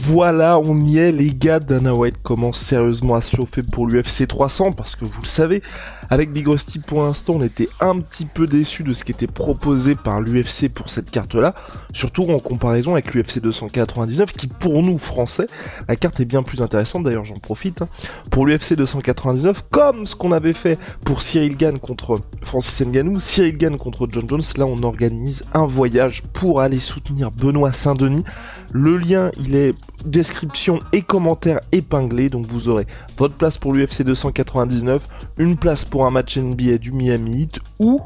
Voilà, on y est, les gars. Dana White commence sérieusement à se chauffer pour l'UFC 300 parce que vous le savez, avec Big Rusty pour l'instant, on était un petit peu déçu de ce qui était proposé par l'UFC pour cette carte-là, surtout en comparaison avec l'UFC 299 qui pour nous français, la carte est bien plus intéressante. D'ailleurs, j'en profite hein. pour l'UFC 299 comme ce qu'on avait fait pour Cyril Gann contre Francis Ngannou, Cyril Gann contre John Jones. Là, on organise un voyage pour aller soutenir Benoît Saint-Denis. Le lien, il est description et commentaires épinglés. Donc vous aurez votre place pour l'UFC 299, une place pour un match NBA du Miami Heat ou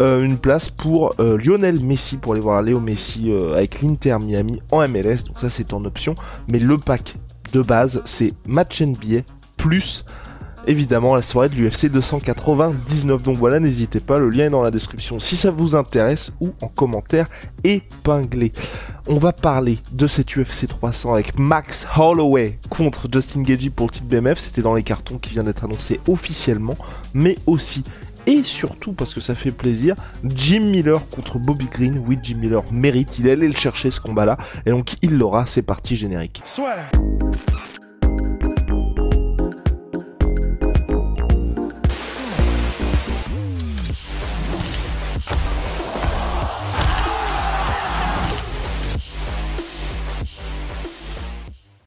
euh, une place pour euh, Lionel Messi pour aller voir Léo Messi euh, avec l'Inter Miami en MLS. Donc ça c'est en option. Mais le pack de base c'est match NBA plus évidemment la soirée de l'UFC 299. Donc voilà, n'hésitez pas, le lien est dans la description si ça vous intéresse ou en commentaire épinglé. On va parler de cette UFC 300 avec Max Holloway contre Justin Gagey pour le titre BMF. C'était dans les cartons qui vient d'être annoncé officiellement, mais aussi et surtout parce que ça fait plaisir, Jim Miller contre Bobby Green. Oui, Jim Miller mérite, il allait le chercher ce combat-là, et donc il l'aura, c'est parti générique. Soit.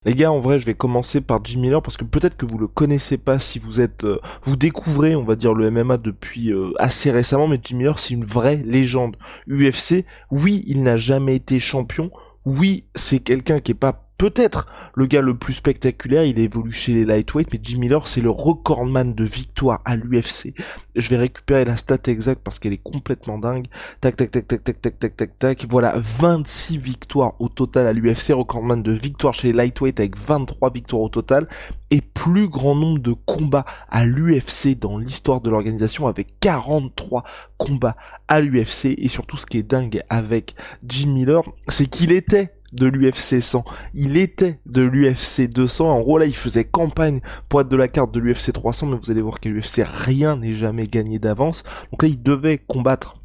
Les gars, en vrai, je vais commencer par Jim Miller parce que peut-être que vous le connaissez pas si vous êtes, euh, vous découvrez, on va dire le MMA depuis euh, assez récemment, mais Jim Miller c'est une vraie légende UFC. Oui, il n'a jamais été champion. Oui, c'est quelqu'un qui est pas peut-être le gars le plus spectaculaire, il évolue chez les lightweight, mais Jim Miller c'est le recordman de victoire à l'UFC. Je vais récupérer la stat exacte parce qu'elle est complètement dingue. Tac tac tac tac tac tac tac tac tac. Voilà, 26 victoires au total à l'UFC, recordman de victoire chez les lightweight avec 23 victoires au total et plus grand nombre de combats à l'UFC dans l'histoire de l'organisation avec 43 combats à l'UFC et surtout ce qui est dingue avec Jim Miller, c'est qu'il était de l'UFC 100. Il était de l'UFC 200. En gros, là, il faisait campagne pour être de la carte de l'UFC 300, mais vous allez voir qu'à l'UFC, rien n'est jamais gagné d'avance. Donc là, il devait combattre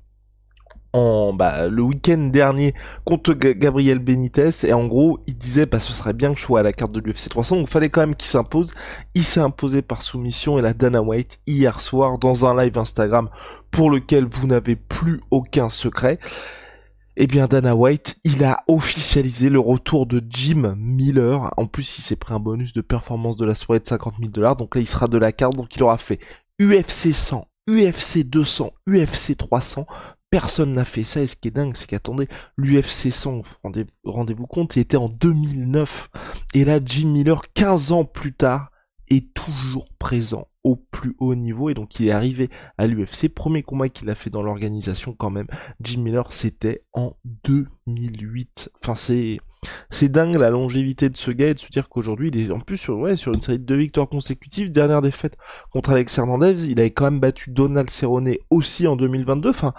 en bah, le week-end dernier contre Gabriel Benitez et en gros il disait bah ce serait bien que je sois à la carte de l'UFC 300 donc fallait quand même qu'il s'impose il s'est imposé par soumission et la Dana White hier soir dans un live Instagram pour lequel vous n'avez plus aucun secret eh bien, Dana White, il a officialisé le retour de Jim Miller. En plus, il s'est pris un bonus de performance de la soirée de 50 000 dollars. Donc là, il sera de la carte. Donc il aura fait UFC 100, UFC 200, UFC 300. Personne n'a fait ça. Et ce qui est dingue, c'est qu'attendez, l'UFC 100, rendez-vous compte, il était en 2009. Et là, Jim Miller, 15 ans plus tard, est toujours présent au plus haut niveau et donc il est arrivé à l'UFC. Premier combat qu'il a fait dans l'organisation quand même, Jim Miller, c'était en 2008. Enfin c'est dingue la longévité de ce gars et de se dire qu'aujourd'hui il est en plus sur ouais sur une série de deux victoires consécutives. Dernière défaite contre Alex Hernandez, il avait quand même battu Donald Cerrone aussi en 2022. Enfin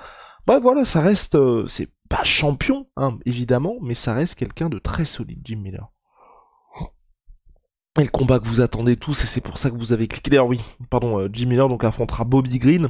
bah voilà, ça reste euh, c'est pas champion hein, évidemment, mais ça reste quelqu'un de très solide Jim Miller. Et le combat que vous attendez tous, et c'est pour ça que vous avez cliqué. D'ailleurs, oui, pardon, euh, Jim Miller donc affrontera Bobby Green.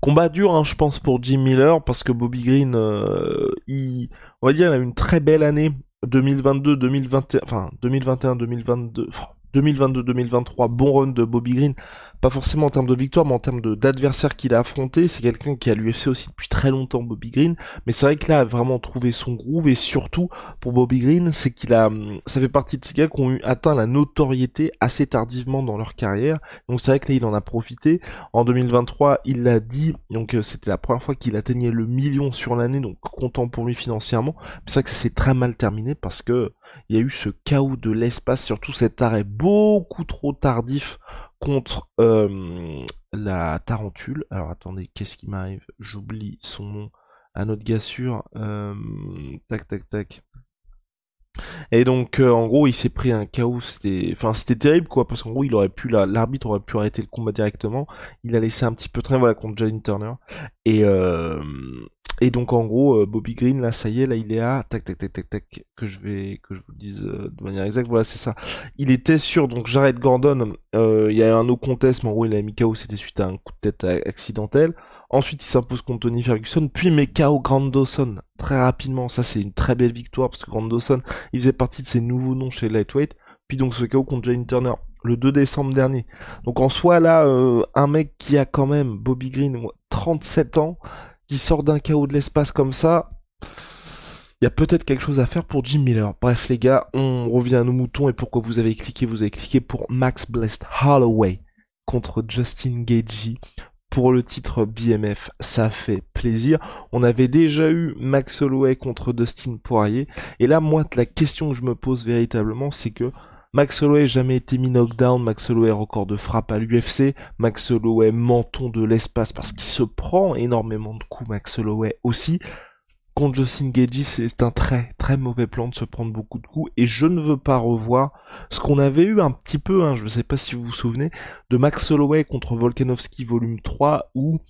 Combat dur, hein, je pense, pour Jim Miller, parce que Bobby Green, euh, il, on va dire, il a une très belle année 2022, 2021, enfin 2021, 2022, 2022-2023, bon run de Bobby Green, pas forcément en termes de victoire, mais en termes d'adversaire qu'il a affronté. C'est quelqu'un qui a l'UFC aussi depuis très longtemps, Bobby Green. Mais c'est vrai que là, a vraiment trouvé son groove. Et surtout, pour Bobby Green, c'est qu'il a, ça fait partie de ces gars qui ont eu, atteint la notoriété assez tardivement dans leur carrière. Donc c'est vrai que là, il en a profité. En 2023, il l'a dit. Donc euh, c'était la première fois qu'il atteignait le million sur l'année. Donc content pour lui financièrement. C'est vrai que ça s'est très mal terminé parce que il y a eu ce chaos de l'espace, surtout cet arrêt beaucoup trop tardif contre euh, la tarentule. Alors attendez, qu'est-ce qui m'arrive? J'oublie son nom. à notre gars. Euh, tac, tac, tac. Et donc, euh, en gros, il s'est pris un chaos. C'était, enfin, c'était terrible, quoi, parce qu'en gros, il aurait pu, l'arbitre aurait pu arrêter le combat directement. Il a laissé un petit peu traîner, voilà, contre Jalen Turner. Et, euh, et donc en gros, euh, Bobby Green, là, ça y est, là, il est à tac tac tac tac tac que je vais que je vous dise euh, de manière exacte. Voilà, c'est ça. Il était sûr. Donc Jared Gordon, euh, il y a un no contest, mais en gros, il a mis KO. C'était suite à un coup de tête accidentel. Ensuite, il s'impose contre Tony Ferguson, puis met KO Grant Dawson très rapidement. Ça, c'est une très belle victoire parce que Grant Dawson, il faisait partie de ses nouveaux noms chez lightweight. Puis donc ce KO contre Jane Turner le 2 décembre dernier. Donc en soi là, un mec qui a quand même Bobby Green 37 ans sort d'un chaos de l'espace comme ça, il y a peut-être quelque chose à faire pour Jim Miller. Bref les gars, on revient à nos moutons et pourquoi vous avez cliqué Vous avez cliqué pour Max Blessed Holloway contre Justin Gagey pour le titre BMF, ça fait plaisir. On avait déjà eu Max Holloway contre Dustin Poirier. Et là, moi, la question que je me pose véritablement, c'est que Max Holloway jamais été mis knockdown, Max Holloway record de frappe à l'UFC, Max Holloway menton de l'espace parce qu'il se prend énormément de coups, Max Holloway aussi. Contre Justin Gagey, c'est un très très mauvais plan de se prendre beaucoup de coups. Et je ne veux pas revoir ce qu'on avait eu un petit peu, hein, je ne sais pas si vous vous souvenez, de Max Holloway contre Volkanovski volume 3 où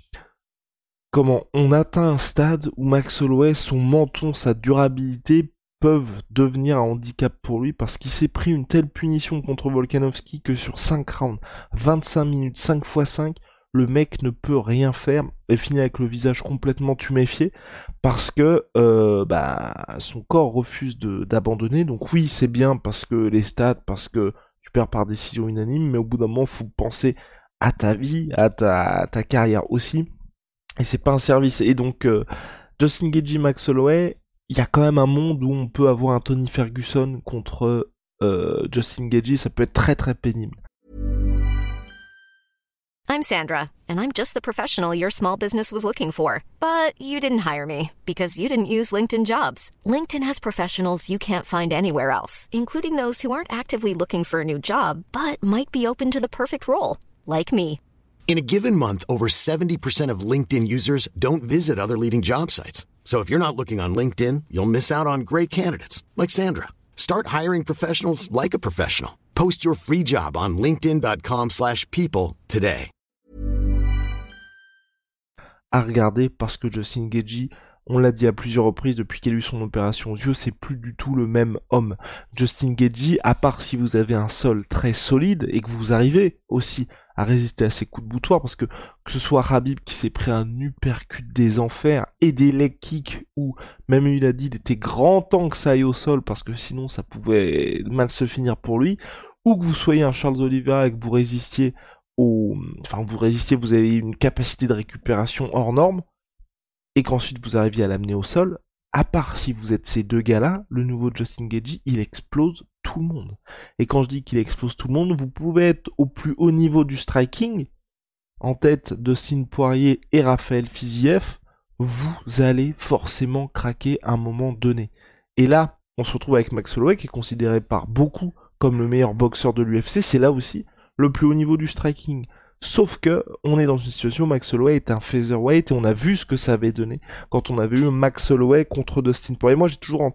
comment on atteint un stade où Max Holloway, son menton, sa durabilité peuvent devenir un handicap pour lui parce qu'il s'est pris une telle punition contre Volkanovski que sur 5 rounds, 25 minutes, 5 x 5, le mec ne peut rien faire et finit avec le visage complètement tuméfié parce que euh, bah, son corps refuse d'abandonner. Donc oui, c'est bien parce que les stats, parce que tu perds par décision unanime, mais au bout d'un moment, faut penser à ta vie, à ta, carrière aussi. Et c'est pas un service. Et donc, euh, Justin Gagey, Max Holloway, il y a quand même un monde où on peut avoir un Tony Ferguson contre euh, Justin Gagey, ça peut être très très pénible. I'm Sandra, and I'm just the professional your small business was looking for. But you didn't hire me because you didn't use LinkedIn jobs. LinkedIn has professionals you can't find anywhere else, including those who aren't actively looking for a new job, but might be open to the perfect role, like me. In a given month, over 70% of LinkedIn users don't visit other leading job sites. So if you're not looking on LinkedIn, you'll miss out on great candidates like Sandra. Start hiring professionals like a professional. Post your free job on linkedin.com/people today. À regarder parce que Justin Gagey on l'a dit à plusieurs reprises depuis qu'il a eu son opération aux yeux, c'est plus du tout le même homme. Justin Gagey, à part si vous avez un sol très solide et que vous arrivez aussi à résister à ses coups de boutoir, parce que que ce soit Rabib qui s'est pris un uppercut des enfers et des leg kicks, ou même il a dit il était grand temps que ça aille au sol, parce que sinon ça pouvait mal se finir pour lui, ou que vous soyez un Charles Oliveira et que vous résistiez au... Enfin, vous résistiez, vous avez une capacité de récupération hors norme, et qu'ensuite vous arriviez à l'amener au sol, à part si vous êtes ces deux gars-là, le nouveau Justin Gagey, il explose tout le monde. Et quand je dis qu'il explose tout le monde, vous pouvez être au plus haut niveau du striking, en tête de Sin Poirier et Raphaël Fiziev, vous allez forcément craquer à un moment donné. Et là, on se retrouve avec Max Holloway qui est considéré par beaucoup comme le meilleur boxeur de l'UFC, c'est là aussi le plus haut niveau du striking. Sauf que on est dans une situation où Max Holloway est un featherweight et on a vu ce que ça avait donné quand on avait eu Max Holloway contre Dustin Poirier. Moi, j'ai toujours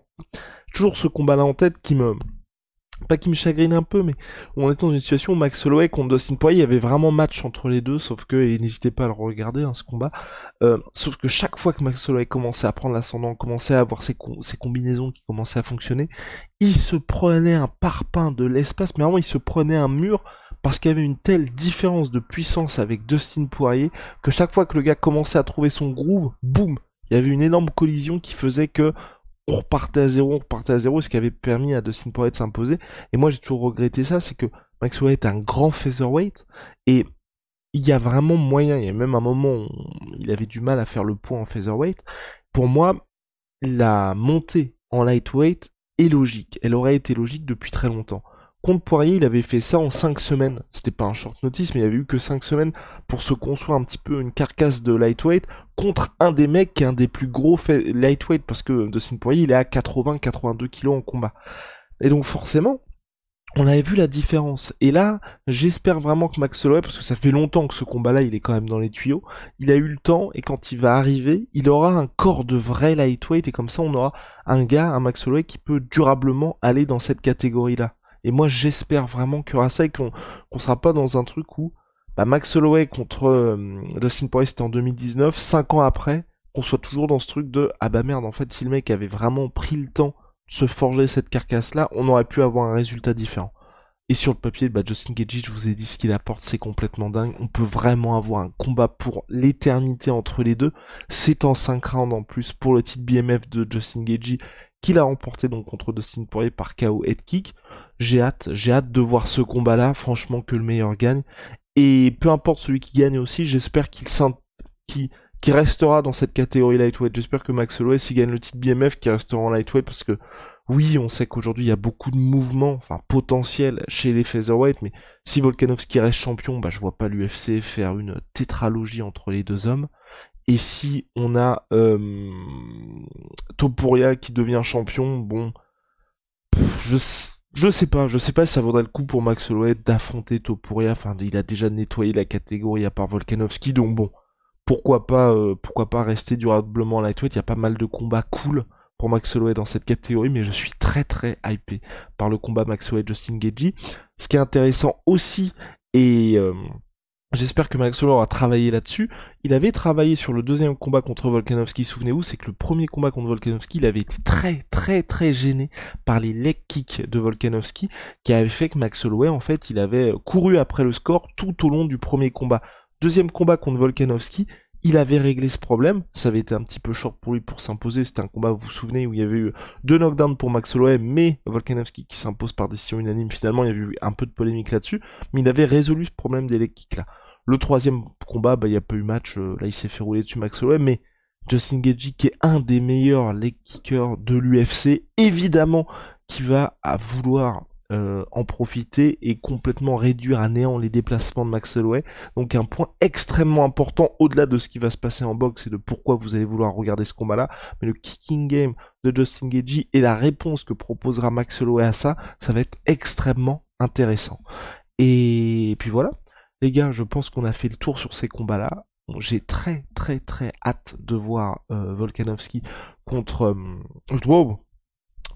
toujours ce combat-là en tête qui me pas qui me chagrine un peu, mais on est dans une situation où Max Holloway contre Dustin Poirier, il y avait vraiment match entre les deux, sauf que, et n'hésitez pas à le regarder, hein, ce combat, euh, sauf que chaque fois que Max Holloway commençait à prendre l'ascendant, commençait à avoir ses, ses, combinaisons qui commençaient à fonctionner, il se prenait un parpaing de l'espace, mais vraiment il se prenait un mur, parce qu'il y avait une telle différence de puissance avec Dustin Poirier que chaque fois que le gars commençait à trouver son groove, boum, il y avait une énorme collision qui faisait que on repartait à zéro, on repartait à zéro, ce qui avait permis à Dustin Poirier de s'imposer. Et moi j'ai toujours regretté ça, c'est que Max Holloway est un grand featherweight et il y a vraiment moyen, il y a même un moment où il avait du mal à faire le poids en featherweight. Pour moi, la montée en lightweight est logique. Elle aurait été logique depuis très longtemps. Contre Poirier, il avait fait ça en 5 semaines. C'était pas un short notice, mais il avait eu que 5 semaines pour se construire un petit peu une carcasse de lightweight contre un des mecs qui est un des plus gros lightweight parce que Dustin Poirier, il est à 80-82 kilos en combat. Et donc forcément, on avait vu la différence. Et là, j'espère vraiment que Max Holloway, parce que ça fait longtemps que ce combat-là, il est quand même dans les tuyaux, il a eu le temps, et quand il va arriver, il aura un corps de vrai lightweight, et comme ça, on aura un gars, un Max Holloway, qui peut durablement aller dans cette catégorie-là. Et moi, j'espère vraiment qu'il y aura ça, et qu'on qu'on sera pas dans un truc où bah, Max Holloway contre euh, Dustin Poirier, c'était en 2019, 5 ans après, qu'on soit toujours dans ce truc de « Ah bah merde, en fait, si le mec avait vraiment pris le temps se forger cette carcasse-là, on aurait pu avoir un résultat différent. Et sur le papier, bah, Justin Gagey, je vous ai dit ce qu'il apporte, c'est complètement dingue. On peut vraiment avoir un combat pour l'éternité entre les deux. C'est en 5 rounds en plus pour le titre BMF de Justin Gagey, qu'il a remporté donc contre Dustin Poirier par KO head kick. J'ai hâte, j'ai hâte de voir ce combat-là. Franchement, que le meilleur gagne. Et peu importe celui qui gagne aussi, j'espère qu'il qui qui restera dans cette catégorie lightweight. J'espère que Max Holloway, s'il gagne le titre BMF, qui restera en lightweight, parce que oui, on sait qu'aujourd'hui il y a beaucoup de mouvements, enfin potentiels chez les featherweight, mais si Volkanovski reste champion, bah je vois pas l'UFC faire une tétralogie entre les deux hommes. Et si on a euh, Topuria qui devient champion, bon, je je sais pas, je sais pas si ça vaudrait le coup pour Max Holloway d'affronter Topuria. Enfin, il a déjà nettoyé la catégorie à part Volkanovski, donc bon, pourquoi pas, euh, pourquoi pas rester durablement lightweight. Il y a pas mal de combats cool pour Max Holloway dans cette catégorie, mais je suis très très hypé par le combat Max Holloway Justin Gagey. Ce qui est intéressant aussi, et euh, j'espère que Max Holloway aura travaillé là-dessus, il avait travaillé sur le deuxième combat contre Volkanovski, souvenez-vous, c'est que le premier combat contre Volkanovski, il avait été très très très gêné par les leg kicks de Volkanovski, qui avait fait que Max Holloway, en fait, il avait couru après le score tout au long du premier combat. Deuxième combat contre Volkanovski, il avait réglé ce problème, ça avait été un petit peu short pour lui pour s'imposer, c'était un combat, vous vous souvenez, où il y avait eu deux knockdowns pour Max Holloway, mais Volkanovski qui s'impose par décision unanime, finalement il y avait eu un peu de polémique là-dessus, mais il avait résolu ce problème des leg kicks là. Le troisième combat, bah, il n'y a pas eu match, euh, là il s'est fait rouler dessus Max Holloway, mais Justin Gagey qui est un des meilleurs leg kickers de l'UFC, évidemment qui va vouloir euh, en profiter et complètement réduire à néant les déplacements de Max Holloway. Donc un point extrêmement important au-delà de ce qui va se passer en boxe et de pourquoi vous allez vouloir regarder ce combat-là. Mais le kicking game de Justin Gagey et la réponse que proposera Max Holloway à ça, ça va être extrêmement intéressant. Et puis voilà. Les gars, je pense qu'on a fait le tour sur ces combats-là. J'ai très très très hâte de voir euh, Volkanovski contre euh,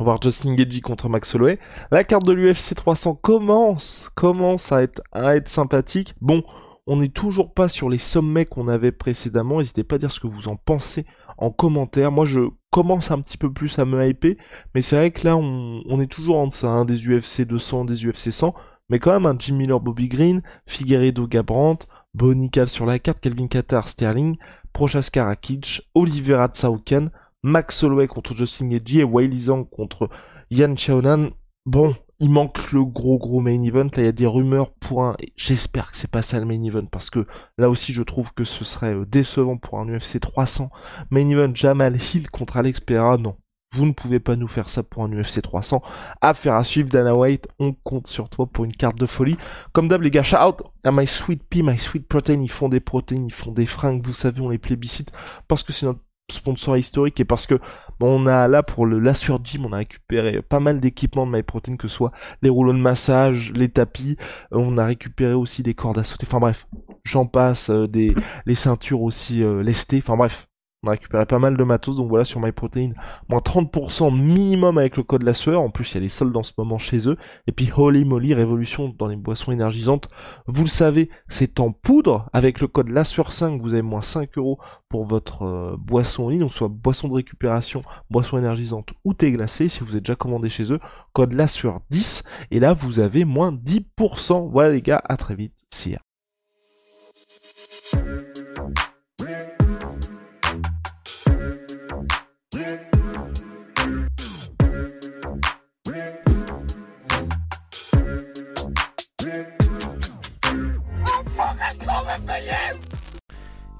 voir Justin Gagey contre Max Holloway. La carte de l'UFC 300 commence, commence à être, à être sympathique. Bon, on n'est toujours pas sur les sommets qu'on avait précédemment. N'hésitez pas à dire ce que vous en pensez en commentaire. Moi, je commence un petit peu plus à me hyper, mais c'est vrai que là, on, est toujours en deçà hein, des UFC 200, des UFC 100, mais quand même un Jim Miller, Bobby Green, Figueredo, Gabrant, Bonical sur la carte, Kelvin Qatar, Sterling, Prochaska Rakic, Oliveira Tsauken, Max Holloway contre Justin Gagey et Wiley Zhang contre Yan Chaonan. Bon, il manque le gros gros main event. Là, il y a des rumeurs pour un. J'espère que c'est pas ça le main event parce que là aussi, je trouve que ce serait euh, décevant pour un UFC 300. Main event Jamal Hill contre Alex Pereira. Non, vous ne pouvez pas nous faire ça pour un UFC 300. Affaire à suivre, Dana White. On compte sur toi pour une carte de folie. Comme d'hab, les gars, shout out My Sweet Pea, My Sweet Protein. Ils font des protéines, ils font des fringues. Vous savez, on les plébiscite parce que c'est notre sponsor historique et parce que bon, on a là pour le Lassure Gym, on a récupéré pas mal d'équipements de MyProtein, que ce soit les rouleaux de massage, les tapis, euh, on a récupéré aussi des cordes à sauter, enfin bref, j'en passe, euh, des les ceintures aussi euh, lestées, enfin bref, on a récupéré pas mal de matos, donc voilà sur MyProtein, moins 30% minimum avec le code la sueur. En plus, il y a les soldes en ce moment chez eux. Et puis Holy Moly, révolution dans les boissons énergisantes. Vous le savez, c'est en poudre. Avec le code la sueur 5, vous avez moins 5 euros pour votre euh, boisson en ligne, donc soit boisson de récupération, boisson énergisante ou thé glacé. Si vous êtes déjà commandé chez eux, code la sueur 10. Et là, vous avez moins 10%. Voilà les gars, à très vite. See.